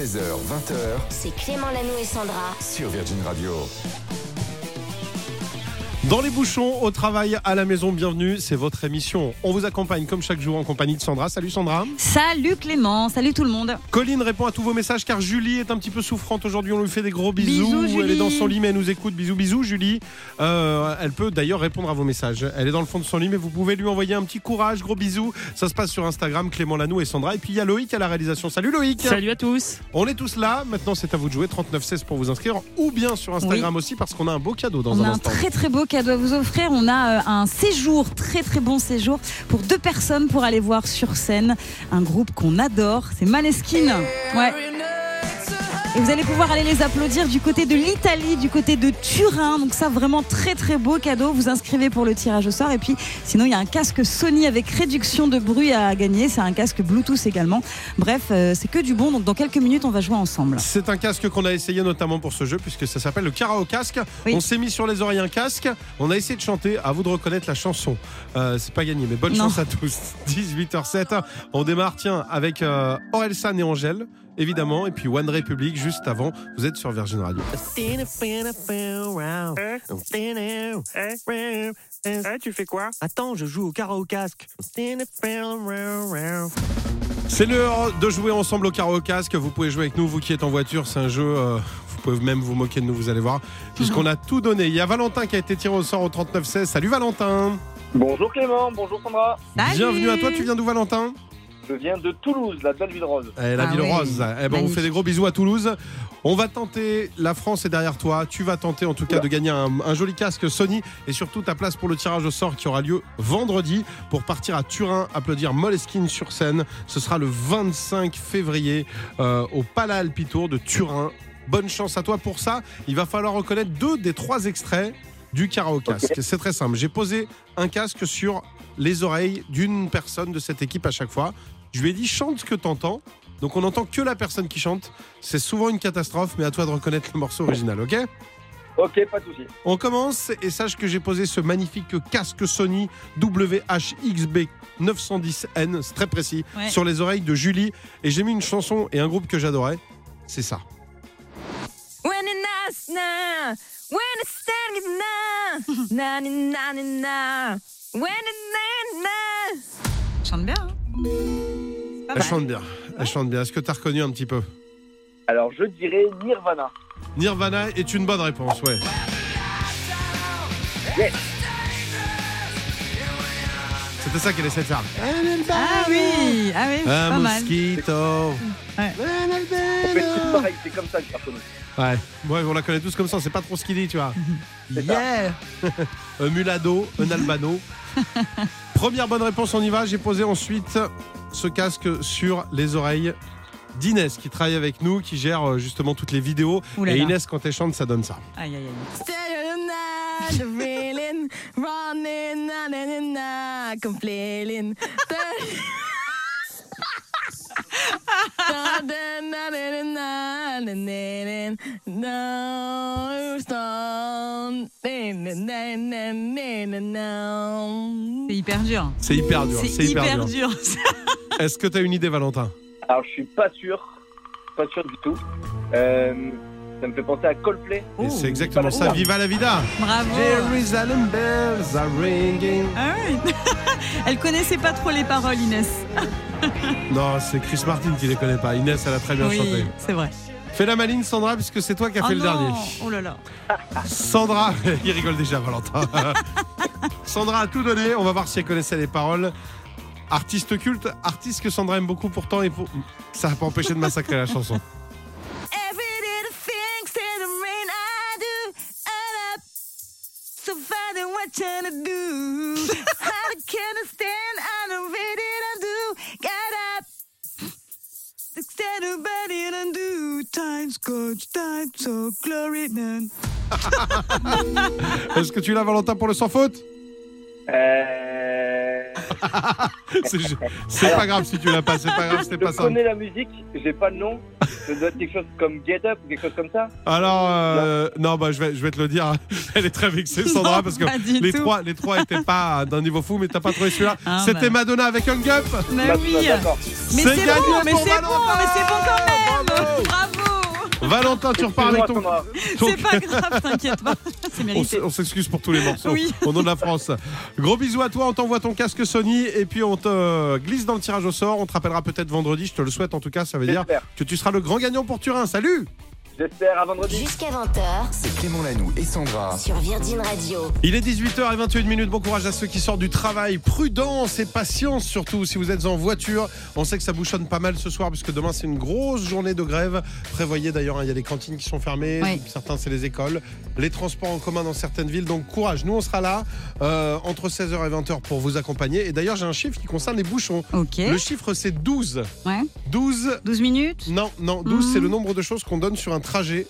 16h, 20h C'est Clément Lanoux et Sandra. sur Virgin Radio. Dans les bouchons, au travail, à la maison, bienvenue, c'est votre émission. On vous accompagne comme chaque jour en compagnie de Sandra. Salut Sandra. Salut Clément, salut tout le monde. Colline répond à tous vos messages car Julie est un petit peu souffrante aujourd'hui. On lui fait des gros bisous. Bisous, Julie. Elle est dans son lit mais elle nous écoute. Bisous, bisous Julie. Euh, elle peut d'ailleurs répondre à vos messages. Elle est dans le fond de son lit mais vous pouvez lui envoyer un petit courage, gros bisous. Ça se passe sur Instagram, Clément Lanoux et Sandra. Et puis il y a Loïc à la réalisation. Salut Loïc. Salut à tous. On est tous là. Maintenant c'est à vous de jouer. 3916 pour vous inscrire ou bien sur Instagram aussi parce qu'on a un beau cadeau dans On un a un instant. très très beau cadeau à vous offrir. On a euh, un séjour, très très bon séjour pour deux personnes pour aller voir sur scène un groupe qu'on adore. C'est Maneskin. Ouais. Et vous allez pouvoir aller les applaudir du côté de l'Italie, du côté de Turin. Donc ça, vraiment très très beau cadeau. Vous inscrivez pour le tirage au sort. Et puis sinon, il y a un casque Sony avec réduction de bruit à gagner. C'est un casque Bluetooth également. Bref, euh, c'est que du bon. Donc dans quelques minutes, on va jouer ensemble. C'est un casque qu'on a essayé notamment pour ce jeu puisque ça s'appelle le karaoke casque. Oui. On s'est mis sur les oreilles un casque. On a essayé de chanter. À vous de reconnaître la chanson. Euh, c'est pas gagné, mais bonne Non. chance à tous. 18h07. On démarre tiens avec euh, Orelsan et Angèle. Évidemment, et puis One Republic juste avant. Vous êtes sur Virgin Radio. Eh, tu fais quoi? Attends, je joue au karaoke casque. C'est l'heure de jouer ensemble au karaoke casque. Vous pouvez jouer avec nous, vous qui êtes en voiture. C'est un jeu. euh, vous pouvez même vous moquer de nous, vous allez voir. Puisqu'on a tout donné. Il y a Valentin qui a été tiré au sort au 39-16. Salut Valentin. Bonjour Clément, bonjour Sandra. Salut Bienvenue à toi. Tu viens d'où Valentin? Je viens de Toulouse, la belle ville rose. Eh, la Ah ville oui. rose. Eh ben, on vous fait des gros bisous à Toulouse. On va tenter, la France est derrière toi. Tu vas tenter en tout cas de gagner un, un joli casque Sony et surtout ta place pour le tirage au sort qui aura lieu vendredi pour partir à Turin, applaudir Moleskine sur scène. Ce sera le 25 février euh, au Palais Alpitour de Turin. Bonne chance à toi pour ça. Il va falloir reconnaître deux des trois extraits du karaoke casque. C'est très simple. J'ai posé un casque sur les oreilles d'une personne de cette équipe à chaque fois. Je lui ai dit chante ce que t'entends. Donc on n'entend que la personne qui chante. C'est souvent une catastrophe, mais à toi de reconnaître le morceau original, ok? Ok, pas de souci. On commence et sache que j'ai posé ce magnifique casque Sony WHXB 910N, c'est très précis, Ouais. sur les oreilles de Julie. Et j'ai mis une chanson et un groupe que j'adorais. C'est ça. Chante bien. hein pas Elle mal. chante bien. Elle chante bien. Est-ce que tu as reconnu un petit peu Alors je dirais Nirvana. Nirvana est une bonne réponse, ouais. Yes. C'était ça qu'elle essaie de faire. Ah oui, ah oui, Un mal. mosquito. Ouais. On fait tous pareil, c'est comme ça que je la reconnais. Ouais, ouais, on la connaît tous comme ça, c'est pas trop ce qu'il dit, tu vois. Yeah Un mulado, un albano. Première bonne réponse, on y va. J'ai posé ensuite ce casque sur les oreilles d'Inès qui travaille avec nous, qui gère euh, justement toutes les vidéos. Et là. Inès, quand elle chante, ça donne ça. Aïe, aïe, aïe. C'est hyper dur. C'est hyper dur. C'est hyper, dur. Est-ce que tu as une idée, Valentin? Alors je suis pas sûr, pas sûr du tout. Euh, ça me fait penser à Coldplay. Et Oh. c'est exactement ça. Viva la vida Bravo. Jerusalem bells are ringing. Ah oui. Elle connaissait pas trop les paroles, Inès. Non, c'est Chris Martin qui les connaît pas. Inès, elle a très bien chanté. C'est vrai. Fais la maline, Sandra, puisque c'est toi qui as Oh fait le non. dernier. Oh là là. Sandra, il rigole déjà, Valentin. Sandra a tout donné. On va voir si elle connaissait les paroles. Artiste culte, artiste que Sandra aime beaucoup pourtant, et pour... ça n'a pas empêché de massacrer la chanson. Good. Time so glory none. Est-ce que tu l'as, Valentin, pour le sans faute? Euh, C'est c'est pas grave si tu l'as pas, c'est pas grave, c'était je pas ça. connais la musique, j'ai pas le nom. Ça doit être quelque chose comme Get Up ou quelque chose comme ça. Alors, euh, non, bah, je vais, je vais te le dire. Elle est très vexée, Sandra, Non, parce que les tout. trois, les trois étaient pas d'un niveau fou, mais t'as pas trouvé celui-là. Ah, C'était bah. Madonna avec Hung Up. Mais Bah, oui. D'accord. Mais C'est c'est bon, mais c'est bon, mais c'est bon quand même. Bravo. Valentin, tu repars avec ton. C'est pas grave, t'inquiète pas. C'est On mérité. on s'excuse pour tous les morceaux Oui. au nom de la France. Gros bisous à toi, on t'envoie ton casque Sony et puis on te glisse dans le tirage au sort. On te rappellera peut-être vendredi, je te le souhaite en tout cas, ça veut dire que tu seras le grand gagnant pour Turin. Salut J'espère à vendredi. Jusqu'à 20h C'est Clément Lanoux et Sandra. sur Virgin Radio. Il est 18h21 minutes. Bon courage à ceux qui sortent du travail. Prudence et patience surtout si vous êtes en voiture. On sait que ça bouchonne pas mal ce soir puisque demain c'est une grosse journée de grève. Prévoyez d'ailleurs, hein, il y a des cantines qui sont fermées. Oui. Certains c'est les écoles. Les transports en commun dans certaines villes. Donc courage. Nous on sera là euh, entre 16h et 20h pour vous accompagner. Et d'ailleurs j'ai un chiffre qui concerne les bouchons. Ok. Le chiffre c'est 12. Ouais. 12. 12 minutes Non, non, 12 Mhm. c'est le nombre de choses qu'on donne sur un trajet.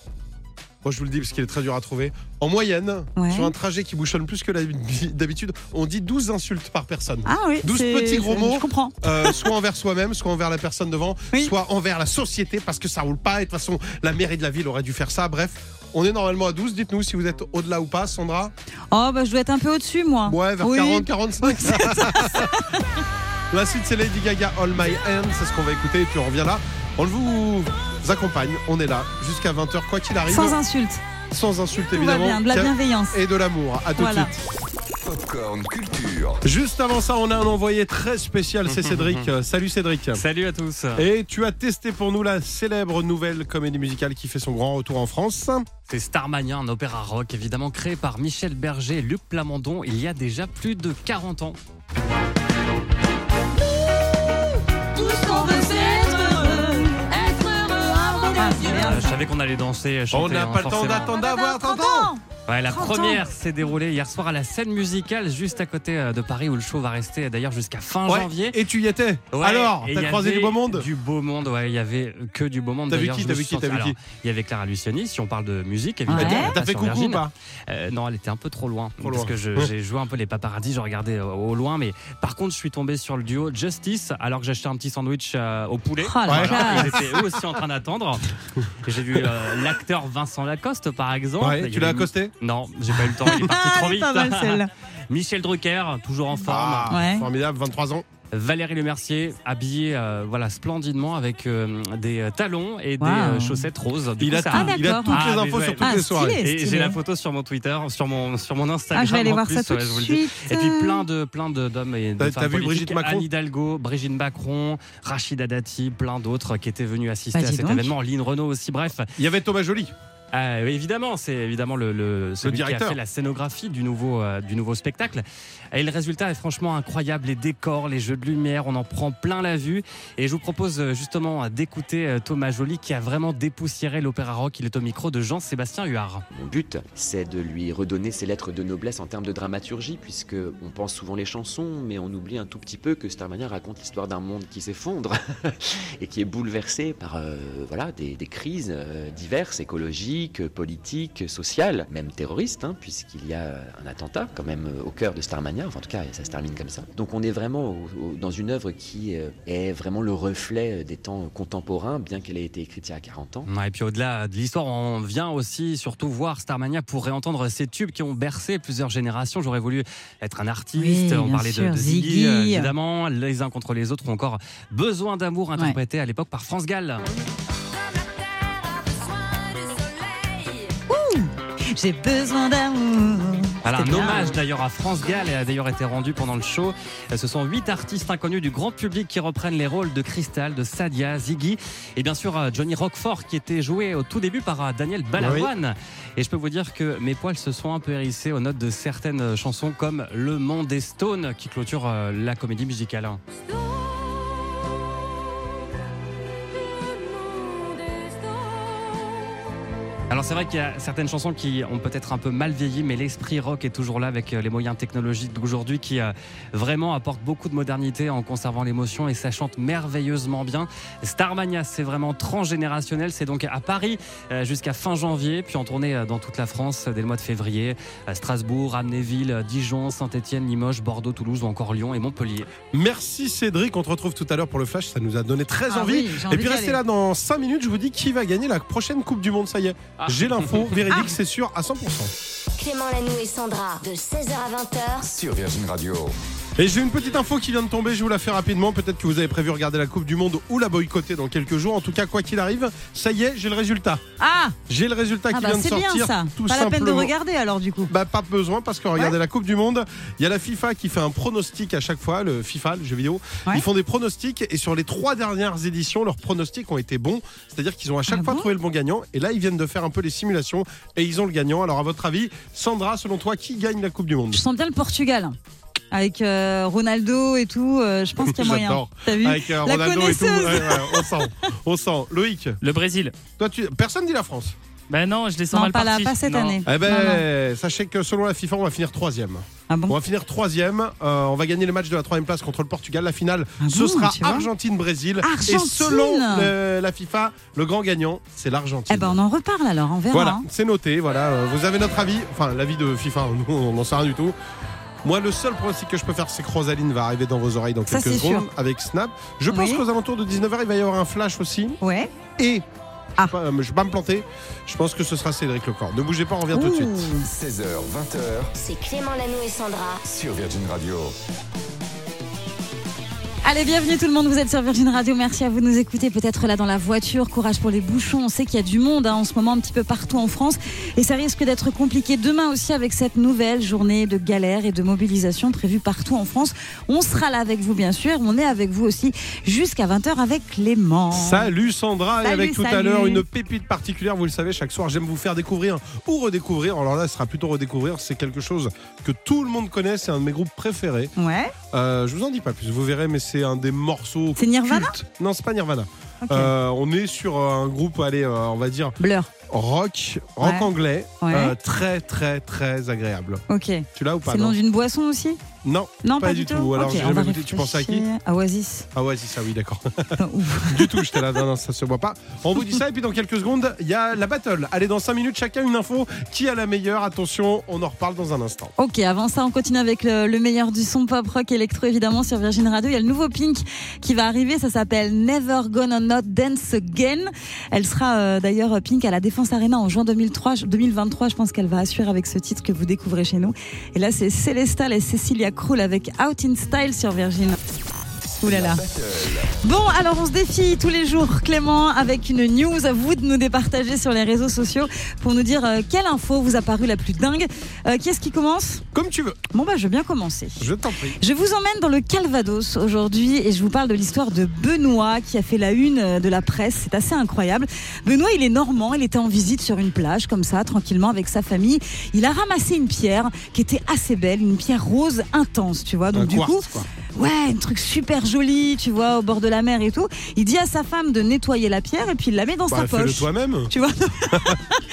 Moi je vous le dis parce qu'il est très dur à trouver. En moyenne, Ouais. sur un trajet qui bouchonne plus que d'habitude, on dit 12 insultes par personne. Ah oui. 12 c'est- petits gros mots. Je comprends. Euh, soit envers soi-même, soit envers la personne devant, Oui. soit envers la société parce que ça roule pas. Et de toute façon, la mairie de la ville aurait dû faire ça. Bref, on est normalement à 12. Dites-nous si vous êtes au-delà ou pas, Sandra. Oh, bah je dois être un peu au-dessus, moi. Ouais, vers Oui. 40, 45. la suite, c'est Lady Gaga, All My Hands. C'est ce qu'on va écouter. Et puis on revient là. On vous accompagne. On est là jusqu'à 20h, quoi qu'il arrive. Sans insulte. Sans insulte, Tout va évidemment. bien. De la bienveillance. Et de l'amour. À tout Voilà. de suite. Popcorn Culture. Juste avant ça, on a un envoyé très spécial. C'est Cédric. Salut Cédric. Salut à tous. Et tu as testé pour nous la célèbre nouvelle comédie musicale qui fait son grand retour en France. C'est Starmania, un opéra rock évidemment créé par Michel Berger et Luc Plamondon il y a déjà plus de 40 ans. Je savais qu'on allait danser, chanter. On n'a hein, pas le temps d'attendre d'avoir 30 ans. Ouais, la 30 première s'est déroulée hier soir à la scène musicale juste à côté euh, de Paris où le show va rester d'ailleurs jusqu'à fin Ouais. janvier. Et tu y étais. Ouais, Alors, t'as croisé du beau monde Du beau monde, ouais, il y avait que du beau monde. T'as vu qui, t'as vu qui, t'as Il y avait Clara Luciani, si on parle de musique, Ouais. évidemment. T'as pas fait coucou ou pas Euh, non, elle était un peu trop loin. Trop parce loin. que je- j'ai joué un peu les paparazzis, je regardais au loin. Mais par contre, je suis tombé sur le duo Justice alors que j'achetais un petit sandwich euh, au poulet. Oh, Ouais. classe. Ils étaient eux aussi en train d'attendre. J'ai vu euh, l'acteur Vincent Lacoste, par exemple. Ouais, tu l'as accosté? Non, j'ai pas eu le temps. Il est parti Ah, trop vite. pas mal celle-là. Michel Drucker, toujours en forme. Ah, Ouais. Formidable, 23 ans. Valérie Lemercier, habillée euh, voilà, splendidement avec euh, des talons et des euh, chaussettes roses. Du Il coup, a, ça- Ah, il a toutes Ah, les infos ouais. sur toutes Ah, les soirées. stylé. Et j'ai la photo sur mon Twitter, sur mon, sur mon Instagram. Ah, je vais aller en voir plus, ça tout ouais, de suite. Et puis plein de plein de d'hommes et de T'as- femmes t'as vu. Brigitte Macron Anne Hidalgo, Brigitte Macron, Rachida Dati, plein d'autres qui étaient venus assister Bah, à cet donc. événement. Lynn Renault aussi. Bref, Il y avait Thomas Joly. Euh, évidemment, c'est évidemment le, le, celui qui a fait la scénographie du nouveau, euh, du nouveau spectacle. Et le résultat est franchement incroyable. Les décors, les jeux de lumière, on en prend plein la vue. Et je vous propose euh, justement d'écouter euh, Thomas Joly qui a vraiment dépoussiéré l'opéra rock. Il est au micro de Jean-Sébastien Huard. Mon but, c'est de lui redonner ses lettres de noblesse en termes de dramaturgie, puisque on pense souvent les chansons, mais on oublie un tout petit peu que Starmania raconte l'histoire d'un monde qui s'effondre et qui est bouleversé par euh, voilà des, crises diverses, écologiques, politiques, sociales, même terroristes, hein, puisqu'il y a un attentat quand même au cœur de Starmania. Enfin, en tout cas, ça se termine comme ça. Donc, on est vraiment au- au- dans une œuvre qui euh, est vraiment le reflet des temps contemporains, bien qu'elle ait été écrite il y a 40 ans. Ouais, et puis au-delà de l'histoire, on vient aussi surtout voir Starmania pour réentendre ces tubes qui ont bercé plusieurs générations. J'aurais voulu être un artiste. Oui, on parlait de, sûr, de Ziggy, Ziggy. euh, évidemment, les uns contre les autres, ou encore Besoin d'amour interprété à l'époque par France Gall. J'ai besoin d'amour. Voilà, un bien. hommage d'ailleurs à France Gall et a d'ailleurs été rendu pendant le show. Euh, Ce sont huit artistes inconnus du grand public qui reprennent les rôles de Cristal, de Sadia, Ziggy et bien sûr euh, Johnny Roquefort qui était joué au tout début par euh, Daniel Balavoine. Et je peux vous dire que mes poils se sont un peu hérissés aux notes de certaines chansons comme Le Monde des Stones qui clôture la comédie musicale. Alors c'est vrai qu'il y a certaines chansons qui ont peut-être un peu mal vieilli, mais l'esprit rock est toujours là avec euh, les moyens technologiques d'aujourd'hui qui euh, vraiment apportent beaucoup de modernité en conservant l'émotion et ça chante merveilleusement bien. Starmania, c'est vraiment transgénérationnel. C'est donc à Paris euh, jusqu'à fin janvier, puis en tournée dans toute la France dès le mois de février. À Strasbourg, Amnéville, Dijon, Saint-Etienne, Limoges, Bordeaux, Toulouse ou encore Lyon et Montpellier. Merci Cédric, on te retrouve tout à l'heure pour le flash, ça nous a donné très Ah envie. oui, j'ai Et envie puis restez aller. là dans 5 minutes, je vous dis qui va gagner la prochaine Coupe du Monde, ça y est. Ah. J'ai l'info, véridique, c'est sûr, à 100%. Clément Lanoux et Sandra, de 16h à 20h, Sur Virgin Radio. Et j'ai une petite info qui vient de tomber, je vous la fais rapidement. Peut-être que vous avez prévu regarder la Coupe du Monde ou la boycotter dans quelques jours. En tout cas, quoi qu'il arrive, ça y est, j'ai le résultat. Ah, J'ai le résultat ah qui bah vient de c'est sortir. bien ça. Tout Pas la peine de regarder alors du coup. Bah, pas besoin parce que regardez la Coupe du Monde, il y a la FIFA qui fait un pronostic à chaque fois, le FIFA, le jeu vidéo. Ouais. Ils font des pronostics et sur les trois dernières éditions, leurs pronostics ont été bons. C'est-à-dire qu'ils ont à chaque Ah fois bon trouvé le bon gagnant. Et là, ils viennent de faire un peu les simulations et ils ont le gagnant. Alors, à votre avis, Sandra, selon toi, qui gagne la Coupe du Monde? Je sens bien le Portugal. Avec euh, Ronaldo et tout, euh, je pense qu'il y a moyen. J'adore. T'as vu Avec euh, La Ronaldo et tout. connaisseuse. Ouais, ouais, on sent. On sent. Loïc, Le Brésil. toi, tu... personne dit la France. Ben non, je les sens Non, mal pas, là, pas cette Non. année. Eh ben, Non, non. sachez que selon la FIFA, on va finir troisième. Ah bon On va finir troisième. Euh, on va gagner le match de la troisième place contre le Portugal. La finale, Ah ce bon, sera Argentine-Brésil. Et Argentine selon le- la FIFA, le grand gagnant, c'est l'Argentine. Eh ben on en reparle alors, on verra. voilà, hein. c'est noté. Voilà, vous avez notre avis. Enfin, l'avis de FIFA, nous, on n'en sait rien du tout. Moi, le seul pronostic que je peux faire, c'est que Rosaline va arriver dans vos oreilles dans quelques secondes sûr. avec Snap. Je pense Oui. qu'aux alentours de 19h, il va y avoir un flash aussi. Ouais. Et, Ah. je ne vais pas me planter, je pense que ce sera Cédric Lecor. Ne bougez pas, on revient tout de suite. Ouh. 16h, 20h C'est Clément Lanoux et Sandra. sur Virgin Radio. Allez, bienvenue tout le monde, vous êtes sur Virgin Radio, merci à vous de nous écouter, peut-être là dans la voiture, courage pour les bouchons, on sait qu'il y a du monde hein, en ce moment un petit peu partout en France. Et ça risque d'être compliqué demain aussi avec cette nouvelle journée de galère et de mobilisation prévue partout en France. On sera là avec vous bien sûr, on est avec vous aussi jusqu'à 20h avec Clément. Salut Sandra. Et Salut, avec tout à l'heure une pépite particulière, vous le savez, chaque soir j'aime vous faire découvrir ou redécouvrir. Alors là, ce sera plutôt redécouvrir, c'est quelque chose que tout le monde connaît, c'est un de mes groupes préférés. Ouais, Euh, je vous en dis pas plus, vous verrez, mais c'est un des morceaux. C'est Nirvana cultes. Non, c'est pas Nirvana. Euh, on est sur un groupe, allez, euh, on va dire Blur, rock, rock Ouais. anglais, Ouais. euh, très très très agréable. ok. Tu l'as ou pas C'est le nom d'une boisson aussi non, Non, pas, pas, du tout. tout. Alors Ok, j'ai on va jamais goûté. Tu penses à qui. À Oasis. Ah ouais, c'est ça, oui, d'accord. Ouf. du tout, j'étais là, non, non, ça se voit pas. On vous dit ça, et puis dans quelques secondes, il y a la battle. Allez, dans 5 minutes, chacun une info. Qui a la meilleure Attention, on en reparle dans un instant. Ok, avant ça, on continue avec le, le meilleur du son pop rock électro évidemment sur Virgin Radio. Il y a le nouveau Pink qui va arriver, ça s'appelle Never Gonna Not Dance Again. Elle sera euh, d'ailleurs Pink à la Défense Arena en juin 2003, 2023. Je pense qu'elle va assurer avec ce titre que vous découvrez chez nous. Et là, c'est Celestal et Cecilia Krull avec Out in Style sur Virgin. Ouh là là. Bon, alors on se défie tous les jours, Clément, avec une news. À vous de nous départager sur les réseaux sociaux pour nous dire euh, quelle info vous a paru la plus dingue. Euh, qui est-ce qui commence? Comme tu veux, Bon, bah, je veux bien commencer. je t'en prie. Je vous emmène dans le Calvados aujourd'hui et je vous parle de l'histoire de Benoît qui a fait la une euh, de la presse. C'est assez incroyable. Benoît, il est normand. Il était en visite sur une plage, comme ça, tranquillement, avec sa famille. Il a ramassé une pierre qui était assez belle, une pierre rose intense, tu vois. Donc, Un du quartz, coup, quoi. Ouais, un truc super joli, tu vois, au bord de la mer et tout. Il dit à sa femme de nettoyer la pierre et puis il la met dans Bah, sa poche. toi-même. Tu vois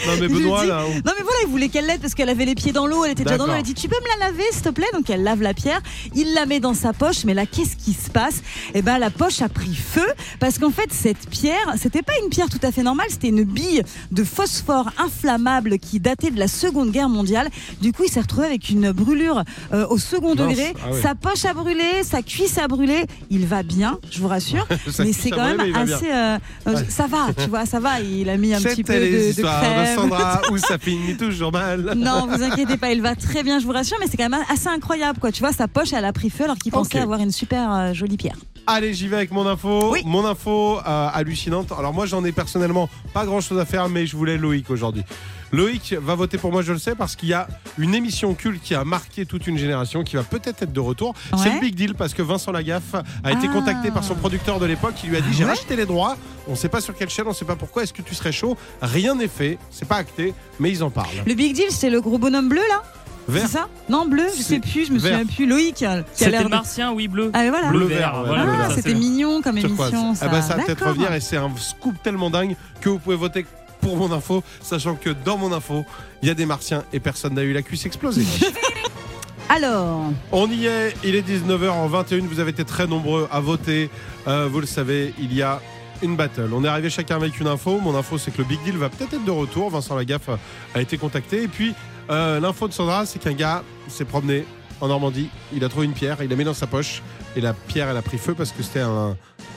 Non, mais Benoît, là. on- Non mais voilà, il voulait qu'elle l'aide parce qu'elle avait les pieds dans l'eau, elle était déjà dans l'eau. Elle dit tu peux me la laver s'il te plaît? Donc elle lave la pierre, il la met dans sa poche. Mais là, qu'est-ce qui se passe? Eh ben la poche a pris feu parce qu'en fait cette pierre, c'était pas une pierre tout à fait normale, c'était une bille de phosphore inflammable qui datait de la Seconde Guerre mondiale. Du coup, il s'est retrouvé avec une brûlure euh, au second Mince. degré. Ah ouais. Sa poche a brûlé, sa cuisse a brûlé. Il va bien, je vous rassure. Mais c'est quand même assez. euh, euh. Ça va, tu vois, ça va. Il a mis un petit peu de, les de crème. Sandra ça finit toujours mal. Non, vous inquiétez pas, il va très bien, je vous rassure, mais c'est quand même assez incroyable, quoi. Tu vois, sa poche, elle a pris feu alors qu'il pensait avoir une super euh, jolie pierre. Allez, j'y vais avec mon info. Oui. Mon info hallucinante. Alors moi, j'en ai personnellement pas grand-chose à faire, mais je voulais Loïc aujourd'hui. Loïc va voter pour moi, je le sais, parce qu'il y a une émission culte qui a marqué toute une génération, qui va peut-être être de retour. C'est le Big Deal, parce que Vincent Lagaffe a été Ah. contacté par son producteur de l'époque, qui lui a dit j'ai Ouais. racheté les droits, on sait pas sur quelle chaîne, on sait pas pourquoi, est-ce que tu serais chaud? Rien n'est fait, c'est pas acté, mais ils en parlent. Le Big Deal, c'est le gros bonhomme bleu, là? Vert. C'est ça? Non, bleu, je C'est sais plus, je me vert. souviens plus. Loïc, euh, qui a C'était de... martien, oui, bleu. Ah, voilà. Bleu, Bleu, vert, ouais, voilà. Ah, c'était mignon comme émission, ça. Ah bah ça va peut-être revenir et c'est un scoop tellement dingue que vous pouvez voter pour mon info, sachant que dans mon info, il y a des martiens et personne n'a eu la cuisse explosée. Alors, On y est, il est 19h21, vous avez été très nombreux à voter. Euh, vous le savez, il y a une battle. On est arrivé chacun avec une info. Mon info, c'est que le Big Deal va peut-être être de retour. Vincent Lagaffe a été contacté. Et puis, euh, l'info de Sandra, c'est qu'un gars s'est promené en Normandie. Il a trouvé une pierre, il l'a mis dans sa poche. Et la pierre, elle a pris feu parce que c'était un-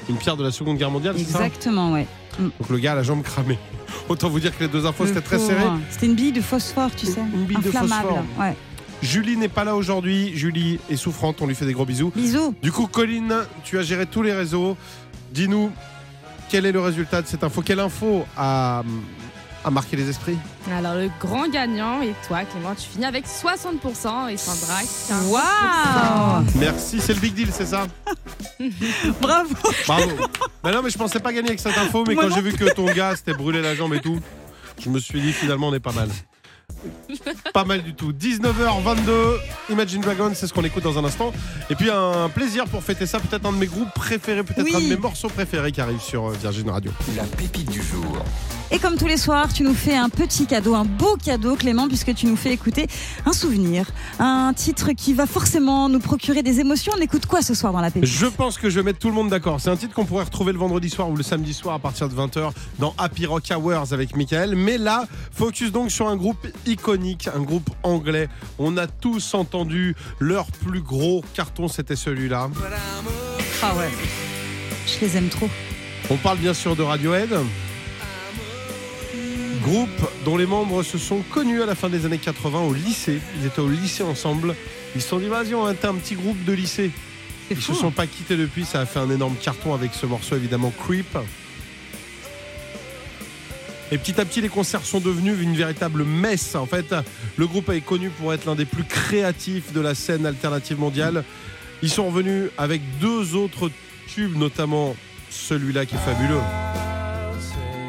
une pierre de la Seconde Guerre mondiale. exactement, ouais. Donc le gars a la jambe cramée. Autant vous dire que les deux infos, c'était très serré. C'était une bille de phosphore, tu sais. Une bille de Inflammable. phosphore. Ouais. Julie n'est pas là aujourd'hui. Julie est souffrante. On lui fait des gros bisous. Bisous. Du coup, Colline, tu as géré tous les réseaux. Dis-nous quel est le résultat de cette info? Quelle info a, a marqué les esprits Alors, le grand gagnant est toi, Clément. Tu finis avec 60% et Sandra, 15%. Waouh Merci, c'est le big deal, c'est ça Bravo. Bravo. Bah non, mais je pensais pas gagner avec cette info, mais Moi quand j'ai vu que ton gars s'était brûlé la jambe et tout, je me suis dit finalement on est pas mal. Pas mal du tout. 19h22, Imagine Dragons, c'est ce qu'on écoute dans un instant. Et puis un plaisir pour fêter ça, peut-être un de mes groupes préférés, peut-être Oui. un de mes morceaux préférés qui arrive sur euh, Virgin Radio. La pépite du jour. Et comme tous les soirs, tu nous fais un petit cadeau, un beau cadeau, Clément, puisque tu nous fais écouter un souvenir, un titre qui va forcément nous procurer des émotions. On écoute quoi ce soir dans la pépite Je pense que je vais mettre tout le monde d'accord. C'est un titre qu'on pourrait retrouver le vendredi soir ou le samedi soir à partir de 20h dans Happy Rock Hours avec Michael. Mais là, focus donc sur un groupe iconique, un groupe anglais. On a tous entendu leur plus gros carton, c'était celui-là. Ah ouais. Je les aime trop. On parle bien sûr de Radiohead. Groupe dont les membres se sont connus à la fin des années 80 au lycée. Ils étaient au lycée ensemble. Ils se sont dit, vas-y, on un petit groupe de lycée. Ils fou. se sont pas quittés depuis, ça a fait un énorme carton avec ce morceau évidemment Creep. Et petit à petit, les concerts sont devenus une véritable messe. En fait, le groupe est connu pour être l'un des plus créatifs de la scène alternative mondiale. Ils sont revenus avec deux autres tubes, notamment celui-là qui est fabuleux.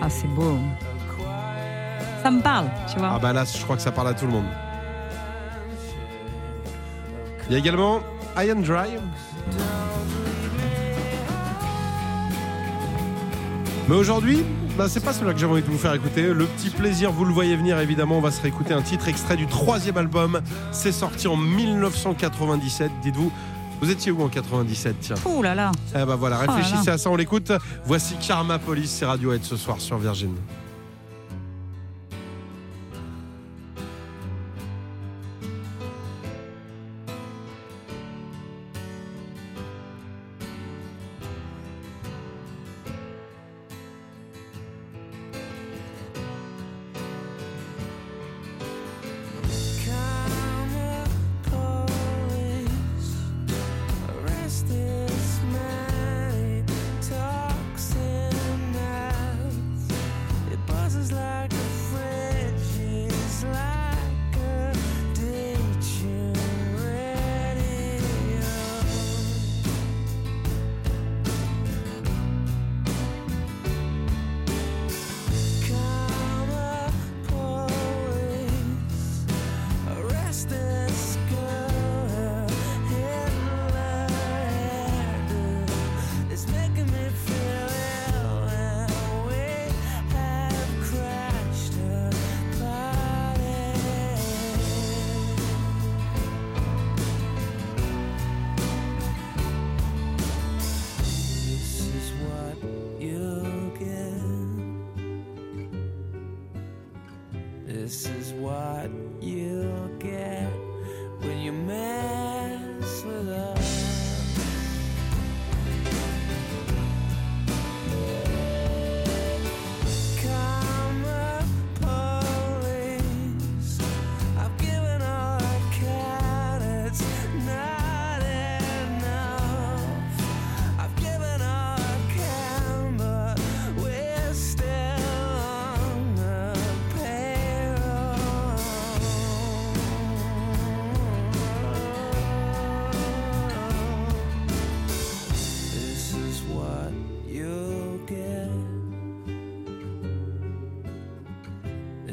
Ah, c'est beau. Ça me parle, tu vois. Ah bah là, je crois que ça parle à tout le monde. Il y a également Iron Dry. Mais aujourd'hui, bah, c'est pas celui-là que j'avais envie de vous faire écouter. Le petit plaisir, vous le voyez venir évidemment. On va se réécouter un titre extrait du troisième album. C'est sorti en 1997. Dites-vous, vous étiez où en 97 Tiens? Ouh là là. Eh bah voilà, Oh là réfléchissez là. à ça, on l'écoute. Voici Karma Police, c'est Radiohead ce soir sur Virgin. This is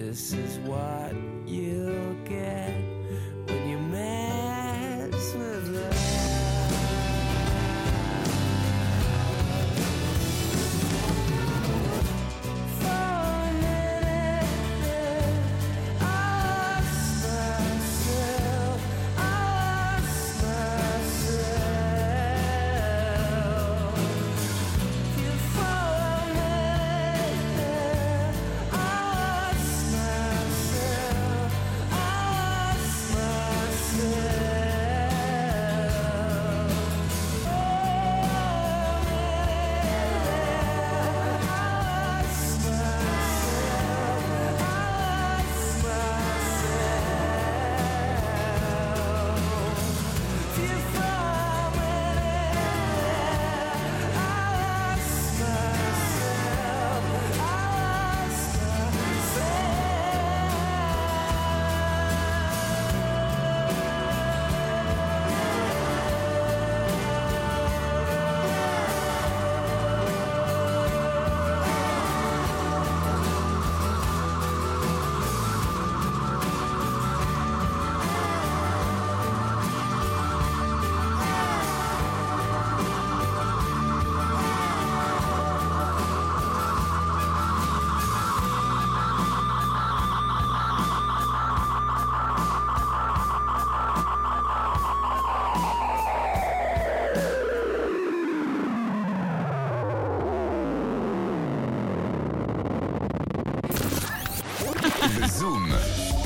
This is what you'll get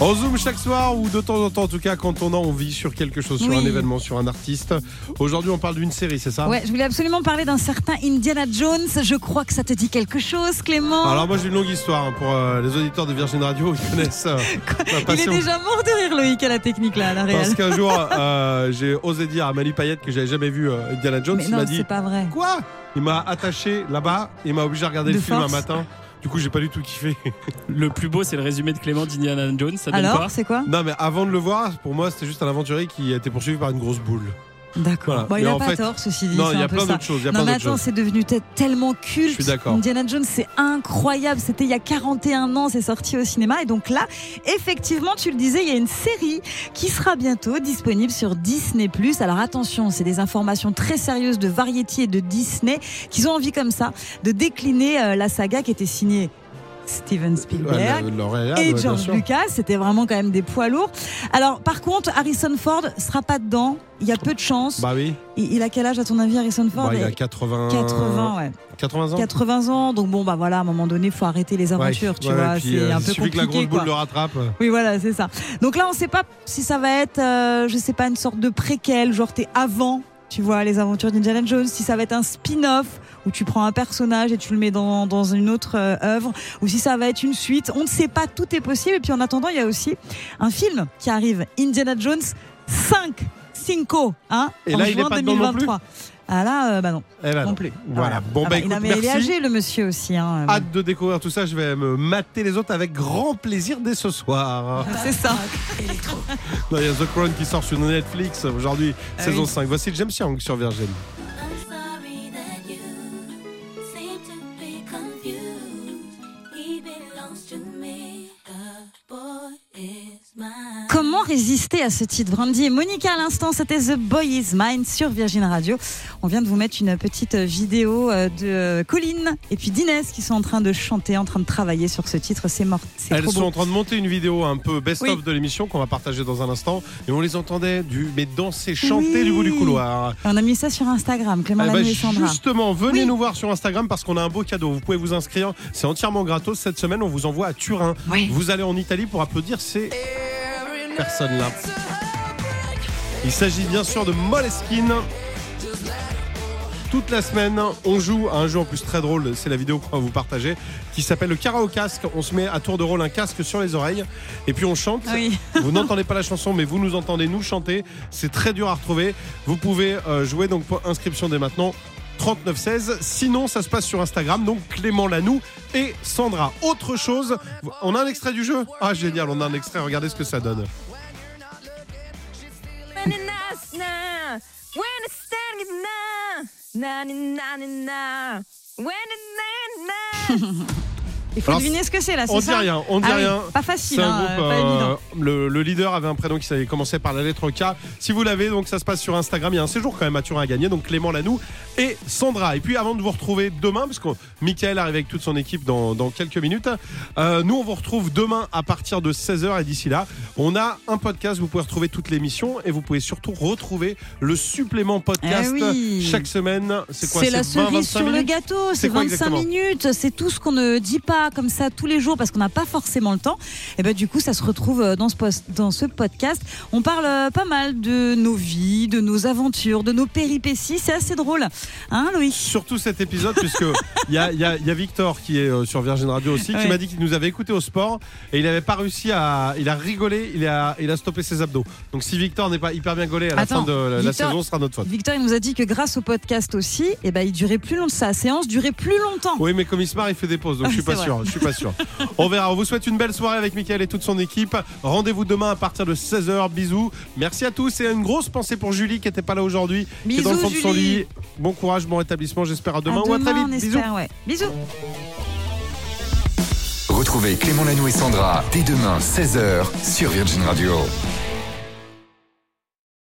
On zoom chaque soir ou de temps en temps, en tout cas, quand on a envie sur quelque chose, sur Oui. un événement, sur un artiste. Aujourd'hui, on parle d'une série, c'est ça? Ouais, je voulais absolument parler d'un certain Indiana Jones. Je crois que ça te dit quelque chose, Clément. Alors moi j'ai une longue histoire hein, pour euh, les auditeurs de Virgin Radio, ils connaissent euh, Il est déjà mort de rire, Loïc, à la technique, là, à la Parce qu'un jour, euh, j'ai osé dire à Mali Payette que j'avais jamais vu Indiana Jones. Mais il non, m'a dit c'est pas vrai. Quoi? Il m'a attaché là-bas, il m'a obligé à regarder De le film un matin. Du coup, j'ai pas du tout kiffé. Le plus beau, c'est le résumé de Clément d'Indiana Jones. Ça donne Alors, quoi? c'est quoi? Non, mais avant de le voir, pour moi, c'était juste un aventurier qui a été poursuivi par une grosse boule. D'accord. Voilà. Bon, il Mais a en pas fait- tort, ceci dit. Non, il y a plein d'autres choses. Il y a non, plein mais attends, c'est devenu te- tellement culte. Je suis d'accord. Indiana Jones, c'est incroyable. C'était il y a 41 ans, c'est sorti au cinéma. Et donc là, effectivement, tu le disais, il y a une série qui sera bientôt disponible sur Disney+. Alors attention, c'est des informations très sérieuses de Variety et de Disney qui ont envie comme ça de décliner euh, la saga qui était signée Steven Spielberg. Ouais, et George. Lucas, c'était vraiment quand même des poids lourds. Alors, par contre, Harrison Ford sera pas dedans. Il y a peu de chance. Bah oui, Il, il a quel âge à ton avis, Harrison Ford? Bah, il a Et 80... 80, ouais. 80 ans 80 ans. Donc bon, bah voilà, à un moment donné, faut arrêter les aventures, Ouais, tu vois. C'est euh, un il peu suffit que la grosse compliqué, boule quoi. le rattrape. Oui, voilà, c'est ça. Donc là, on sait pas si ça va être, euh, je sais pas, une sorte de préquel, genre t'es avant, tu vois, les aventures d'Indiana Jones, si ça va être un spin-off où tu prends un personnage et tu le mets dans, dans une autre euh, œuvre, ou si ça va être une suite. On ne sait pas, tout est possible. Et puis en attendant, il y a aussi un film qui arrive, Indiana Jones 5, Cinco, hein, Et en là, il est juin pas dedans non plus? 2023. Ah là, euh, bah non, Eh ben non plus. Voilà. Bon, Ah bah, il, a- il est merci. âgé, le monsieur aussi. Hein. Hâte de découvrir tout ça, je vais me mater les autres avec grand plaisir dès ce soir. C'est ça. Non, Il y a The Crown qui sort sur Netflix aujourd'hui, Ah saison oui. 5. Voici James Young sur Virgin. Comment résister à ce titre Brandy et Monica à l'instant, c'était The Boy Is Mine sur Virgin Radio. On vient de vous mettre une petite vidéo euh, de euh, Colline et puis d'Inès qui sont en train de chanter, en train de travailler sur ce titre. C'est mort, c'est Elles trop sont beau. en train de monter une vidéo un peu best-of Oui. de l'émission qu'on va partager dans un instant. Et on les entendait du, mais danser, chanter Oui. du bout du couloir. On a mis ça sur Instagram, Clément Eh ben, Lamy et Sandra. justement, venez Oui. nous voir sur Instagram parce qu'on a un beau cadeau. Vous pouvez vous inscrire. C'est entièrement gratos. Cette semaine, on vous envoie à Turin. Vous allez en Italie pour applaudir ces personnes-là. Il s'agit bien sûr de Moleskine. Toute la semaine, on joue à un jeu en plus très drôle, c'est la vidéo qu'on va vous partager, qui s'appelle le karaoke casque. On se met à tour de rôle un casque sur les oreilles et puis on chante. Oui. Vous n'entendez pas la chanson, mais vous nous entendez nous chanter. C'est très dur à retrouver. Vous pouvez euh, jouer donc pour inscription dès maintenant. 3916. Sinon, ça se passe sur Instagram. Donc Clément Lanoux et Sandra. Autre chose, on a un extrait du jeu? Ah génial, on a un extrait. Regardez ce que ça donne. Il faut Alors, deviner ce que c'est là, c'est On dit ça rien, on dit Ah oui, rien. Pas facile, C'est un hein, groupe, pas euh, évident. le, le leader avait un prénom qui savait commencer par la lettre K. Si vous l'avez, donc ça se passe sur Instagram. Il y a un séjour quand même à Turin à gagner. Donc Clément Lanoux et Sandra. Et puis avant de vous retrouver demain, parce que Michael arrive avec toute son équipe dans, dans quelques minutes, euh, nous on vous retrouve demain à partir de 16h. Et d'ici là, on a un podcast. Vous pouvez retrouver toute l'émission et vous pouvez surtout retrouver le supplément podcast Eh oui. chaque semaine. C'est quoi C'est la 20, cerise 25 sur le minutes gâteau, C'est c'est quoi 25 exactement minutes, c'est tout ce qu'on ne dit pas comme ça tous les jours parce qu'on n'a pas forcément le temps. Et ben du coup, ça se retrouve euh, dans ce, post- dans ce podcast. On parle euh, pas mal de nos vies, de nos aventures, de nos péripéties. C'est assez drôle, hein, Loïc surtout cet épisode puisque il y y y a Victor qui est euh, sur Virgin Radio aussi qui Ouais. m'a dit qu'il nous avait écouté au sport et il n'avait pas réussi à il a rigolé il a il a stoppé ses abdos donc si Victor n'est pas hyper bien gaulé à la Attends, fin de la, la Victor- saison ce sera notre faute Victor, il nous a dit que grâce au podcast aussi, eh ben, il durait plus longtemps. Sa séance durait plus longtemps. oui mais comme il se marre il fait des pauses donc je suis pas vrai. Sûr je suis pas sûr. On verra. On vous souhaite une belle soirée avec Mickaël et toute son équipe. Rendez-vous demain à partir de 16h bisous. Merci à tous et une grosse pensée pour Julie qui était pas là aujourd'hui qui est dans le Bisous, fond de son Julie. lit. Bon courage bon rétablissement. J'espère à demain À ou à très demain, vite. on bisous. espère, ouais. Bisous. Retrouvez Clément Lanoux et Sandra dès demain 16h sur Virgin Radio.